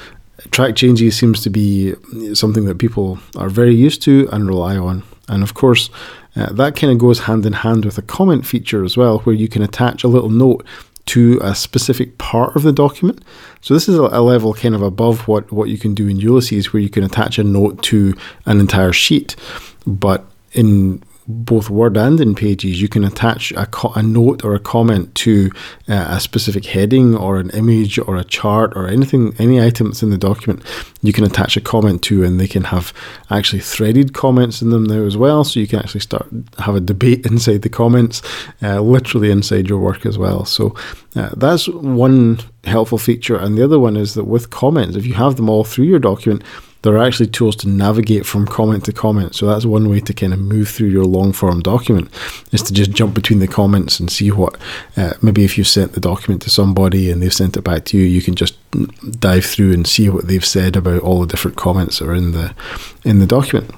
Track changes seems to be something that people are very used to and rely on. And of course, uh, that kind of goes hand in hand with a comment feature as well, where you can attach a little note to a specific part of the document. So this is a, a level kind of above what, what you can do in Ulysses, where you can attach a note to an entire sheet. But in both Word and in Pages, you can attach a, co- a note or a comment to uh, a specific heading or an image or a chart or anything, any item that's in the document. You can attach a comment to, and they can have actually threaded comments in them now as well. So you can actually start have a debate inside the comments, uh, literally inside your work as well. So uh, that's one helpful feature, and the other one is that with comments, if you have them all through your document there are actually tools to navigate from comment to comment. So that's one way to kind of move through your long form document is to just jump between the comments and see what, uh, maybe if you sent the document to somebody and they've sent it back to you, you can just dive through and see what they've said about all the different comments that are in the in the document.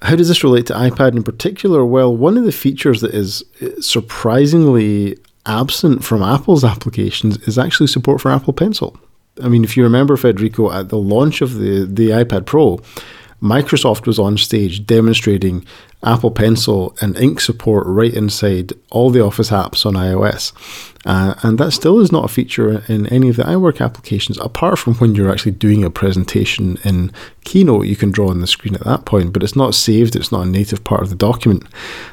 How does this relate to iPad in particular? Well, one of the features that is surprisingly absent from Apple's applications is actually support for Apple Pencil. I mean, if you remember, Federico, at the launch of the, the iPad Pro, Microsoft was on stage demonstrating Apple Pencil and ink support right inside all the Office apps on iOS. Uh, and that still is not a feature in any of the iWork applications, apart from when you're actually doing a presentation in Keynote, you can draw on the screen at that point, but it's not saved, it's not a native part of the document,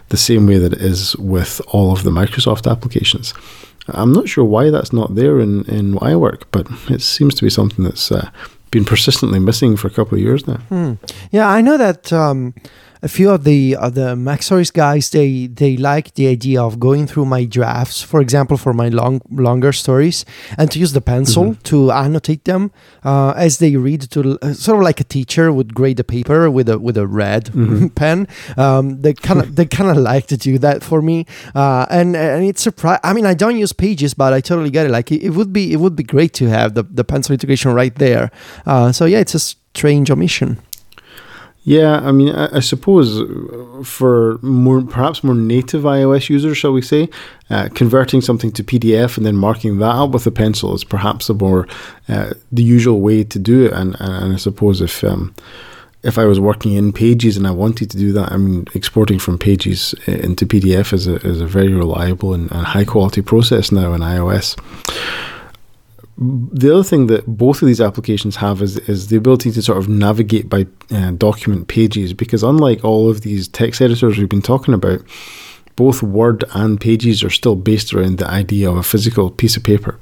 the same way that it is with all of the Microsoft applications. I'm not sure why that's not there in, in iWork, but it seems to be something that's uh, been persistently missing for a couple of years now. Hmm. Yeah, I know that um, a few of the of the MacStories guys they they like the idea of going through my drafts, for example, for my long longer stories, and to use the pencil Mhm. to annotate them uh, as they read, to uh, sort of like a teacher would grade the paper with a with a red Mhm. pen. Um, they kind of they kind of like to do that for me, uh, and and it's surprise. I mean, I don't use Pages, but I totally get it. Like it, it would be it would be great to have the the pencil integration right there. Uh, so yeah, it's a strange omission. Yeah, I mean, I, I suppose uh, for more perhaps more native iOS users, shall we say, uh, converting something to PDF and then marking that up with a pencil is perhaps a more uh, the usual way to do it. And, and I suppose if um, if I was working in Pages and I wanted to do that, I mean, exporting from Pages uh, into PDF is a is a very reliable and, and high quality process now in iOS the other thing that both of these applications have is, is the ability to sort of navigate by uh, document pages because unlike all of these text editors we've been talking about both word and pages are still based around the idea of a physical piece of paper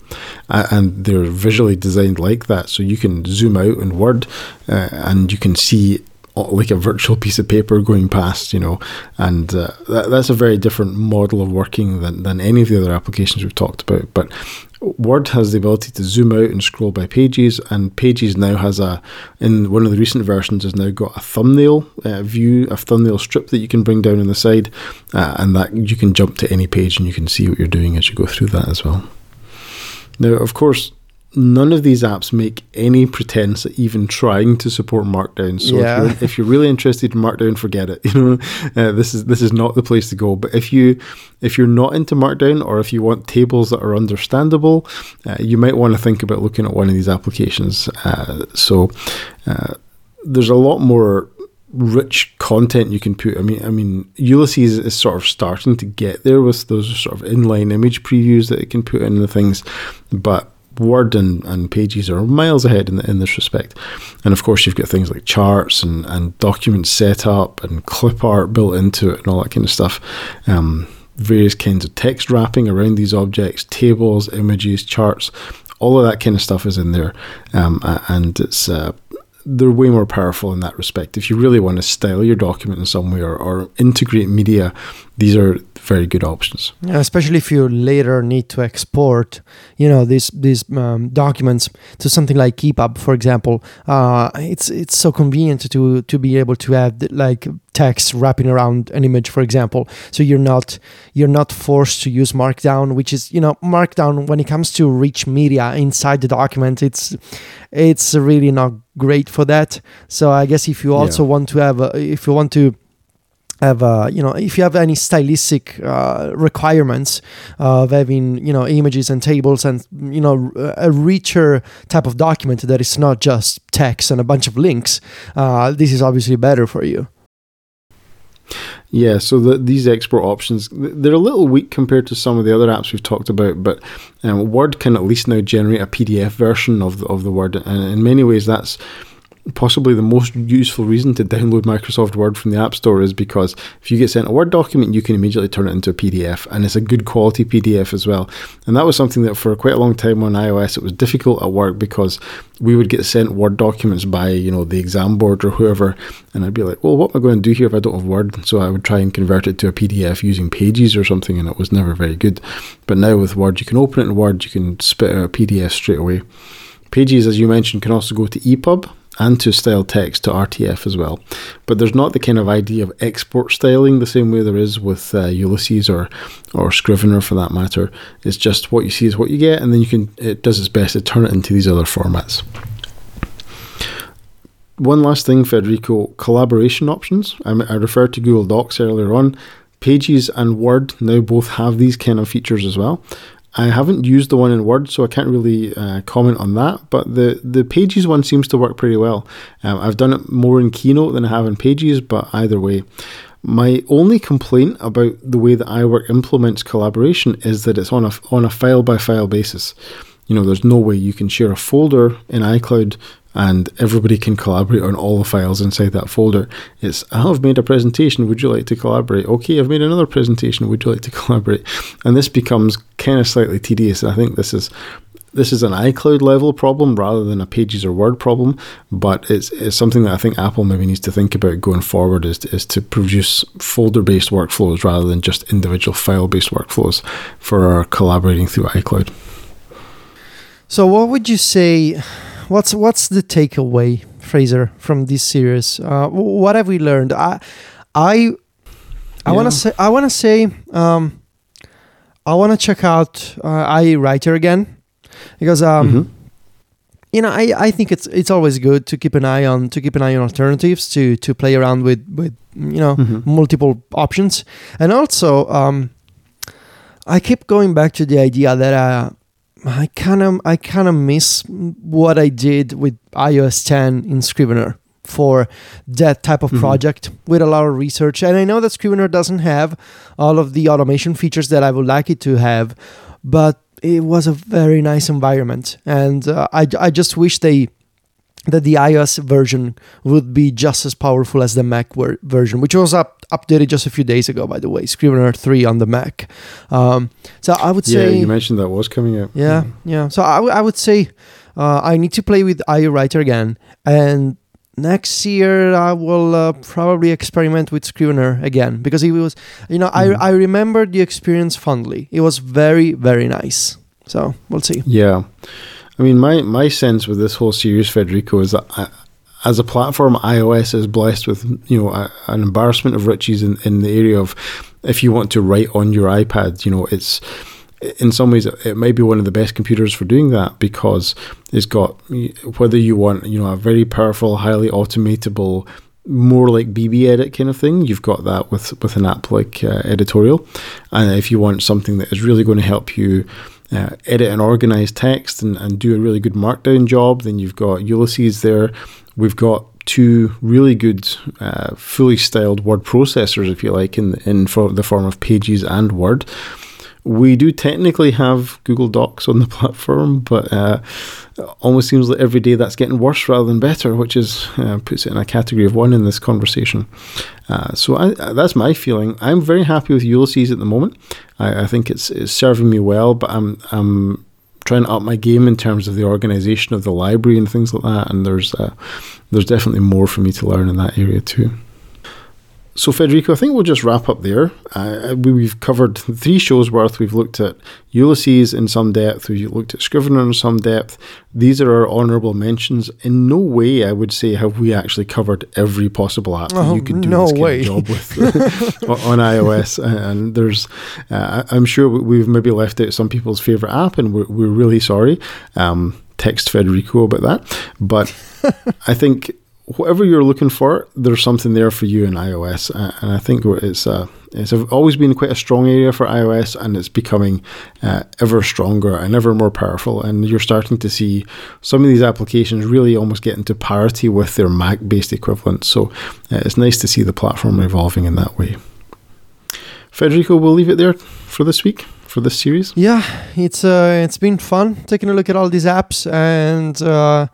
uh, and they're visually designed like that so you can zoom out in word uh, and you can see like a virtual piece of paper going past, you know, and uh, that, that's a very different model of working than, than any of the other applications we've talked about. But Word has the ability to zoom out and scroll by pages, and Pages now has a, in one of the recent versions, has now got a thumbnail uh, view, a thumbnail strip that you can bring down on the side, uh, and that you can jump to any page and you can see what you're doing as you go through that as well. Now, of course, none of these apps make any pretense at even trying to support Markdown. So yeah. if, you're, if, you're, really interested in Markdown, forget it. You know, uh, this is this is not the place to go. But if you if you're not into Markdown or if you want tables that are understandable, uh, you might want to think about looking at one of these applications. Uh, so uh, there's a lot more rich content you can put. I mean, I mean, Ulysses is sort of starting to get there with those sort of inline image previews that it can put in the things, but Word and, and Pages are miles ahead in, in this respect. And of course, you've got things like charts and, and document setup and clip art built into it and all that kind of stuff. Um, various kinds of text wrapping around these objects, tables, images, charts, all of that kind of stuff is in there. Um, and it's uh, they're way more powerful in that respect. If you really want to style your document in some way or, or integrate media, these are very good options. Yeah, especially if you later need to export, you know, these these um, documents to something like EPUB, for example. Uh, it's it's so convenient to to be able to have like text wrapping around an image, for example. So you're not you're not forced to use Markdown, which is you know Markdown when it comes to rich media inside the document, it's it's really not great for that. So I guess if you also yeah. want to have a, if you want to have uh, you know if you have any stylistic uh, requirements of having you know images and tables and you know a richer type of document that is not just text and a bunch of links uh, this is obviously better for you yeah, so the, these export options they're a little weak compared to some of the other apps we've talked about, but um, Word can at least now generate a PDF version of the, of the Word, and in many ways that's possibly the most useful reason to download Microsoft Word from the App Store is because if you get sent a Word document, you can immediately turn it into a PDF, and it's a good quality PDF as well. And that was something that for quite a long time on iOS it was difficult at work because we would get sent Word documents by you know the exam board or whoever, and I'd be like, well, what am I going to do here if I don't have Word? So I would try and convert it to a PDF using Pages or something, and it was never very good. But now with Word, you can open it in Word, you can spit out a PDF straight away. Pages, as you mentioned, can also go to EPUB, and to style text to RTF as well. But there's not the kind of idea of export styling the same way there is with uh, Ulysses or or Scrivener for that matter. It's just what you see is what you get, and then you can it does its best to turn it into these other formats. One last thing, Federico, collaboration options. I, I referred to Google Docs earlier on. Pages and Word now both have these kind of features as well. I haven't used the one in Word, so I can't really uh, comment on that. But the the Pages one seems to work pretty well. Um, I've done it more in Keynote than I have in Pages, but either way. My only complaint about the way that iWork implements collaboration is that it's on a on a file by file basis. You know, there's no way you can share a folder in iCloud and everybody can collaborate on all the files inside that folder. It's I've made a presentation. Would you like to collaborate? Okay, I've made another presentation. Would you like to collaborate? And this becomes kind of slightly tedious. I think this is this is an iCloud level problem rather than a Pages or Word problem, but it's, it's something that I think Apple maybe needs to think about going forward is to, is to produce folder based workflows rather than just individual file based workflows for collaborating through iCloud. So, what would you say? what's what's the takeaway, Fraser, from this series? Uh, what have we learned? I I I yeah. want to say I want to say um, I want to check out uh, Writer again because um, mm-hmm. you know, I, I think it's it's always good to keep an eye on to keep an eye on alternatives to to play around with with you know Mhm. multiple options, and also um, I keep going back to the idea that uh, I kind of I kind of miss what I did with iOS 10 in Scrivener for that type of Mhm. project with a lot of research. And I know that Scrivener doesn't have all of the automation features that I would like it to have, but it was a very nice environment, and uh, I I just wish they that the iOS version would be just as powerful as the Mac ver- version, which was up updated just a few days ago, by the way. Scrivener three on the Mac. Um, so I would say. Yeah, you mentioned that was coming out. yeah, yeah. So I, w- I would say uh, I need to play with IA Writer again, and next year I will uh, probably experiment with Scrivener again because it was, you know, Mhm. I I remember the experience fondly. It was very very nice. So we'll see. Yeah. I mean, my, my sense with this whole series, Federico, is that I, as a platform, iOS is blessed with you know a, an embarrassment of riches in, in the area of if you want to write on your iPad, you know, it's in some ways it may be one of the best computers for doing that because it's got whether you want you know a very powerful, highly automatable more like BBEdit kind of thing. You've got that with with an app like uh, Editorial, and if you want something that is really going to help you uh, edit and organize text and, and do a really good markdown job, then you've got Ulysses there. We've got two really good, uh, fully styled word processors, if you like, in in for the form of Pages and Word. We do technically have Google Docs on the platform, but uh, almost seems like every day that's getting worse rather than better, which is uh, puts it in a category of one in this conversation. Uh, so I, that's my feeling. I'm very happy with Ulysses at the moment. I, I think it's, it's serving me well, but I'm I'm trying to up my game in terms of the organization of the library and things like that. And there's uh, there's definitely more for me to learn in that area too. So, Federico, I think we'll just wrap up there. Uh, we, we've covered three shows worth. We've looked at Ulysses in some depth. We've looked at Scrivener in some depth. These are our honourable mentions. In no way, I would say, have we actually covered every possible app that Oh, you could do no this kind way. of job with on iOS. And there's, uh, I'm sure we've maybe left out some people's favourite app, and we're, we're really sorry. Um, text Federico about that. But I think whatever you're looking for, there's something there for you in iOS, and I think it's uh, it's always been quite a strong area for iOS, and it's becoming uh, ever stronger and ever more powerful. And you're starting to see some of these applications really almost get into parity with their Mac-based equivalents. So uh, it's nice to see the platform evolving in that way. Federico, we'll leave it there for this week for this series. Yeah, it's uh, it's been fun taking a look at all these apps, and uh,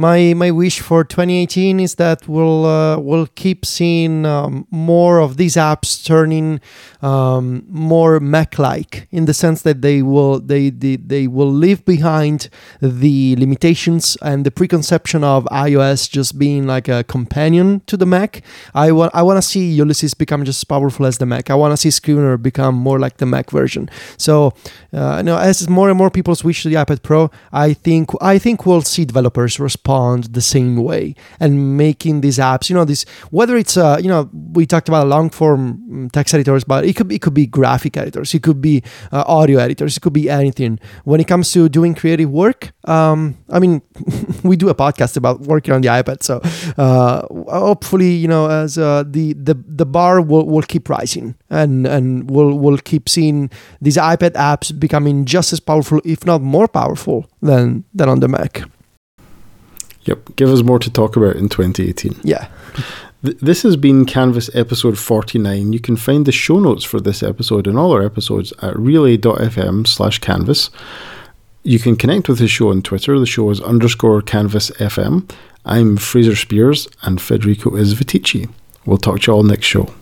my my wish for 2018 is that we'll uh, we'll keep seeing um, more of these apps turning um, more Mac-like in the sense that they will they, they they will leave behind the limitations and the preconception of iOS just being like a companion to the Mac. I want I want to see Ulysses become just as powerful as the Mac. I want to see Scrivener become more like the Mac version. So, uh, you know, as more and more people switch to the iPad Pro, I think I think we'll see developers respond the same way and making these apps. You know, this whether it's uh, you know we talked about long form text editors, but it could be, it could be graphic editors, it could be uh, audio editors, it could be anything. When it comes to doing creative work, um, I mean, we do a podcast about working on the iPad, so uh, hopefully, you know, as uh, the the the bar will, will keep rising, and and we'll we'll keep seeing these iPad apps becoming just as powerful, if not more powerful, than than on the Mac. Yep, give us more to talk about in 2018. Yeah. Th- This has been Canvas episode 49. You can find the show notes for this episode and all our episodes at relay.fm slash canvas. You can connect with the show on Twitter. The show is underscore canvas FM. I'm Fraser Speirs and Federico is Viticci. We'll talk to you all next show.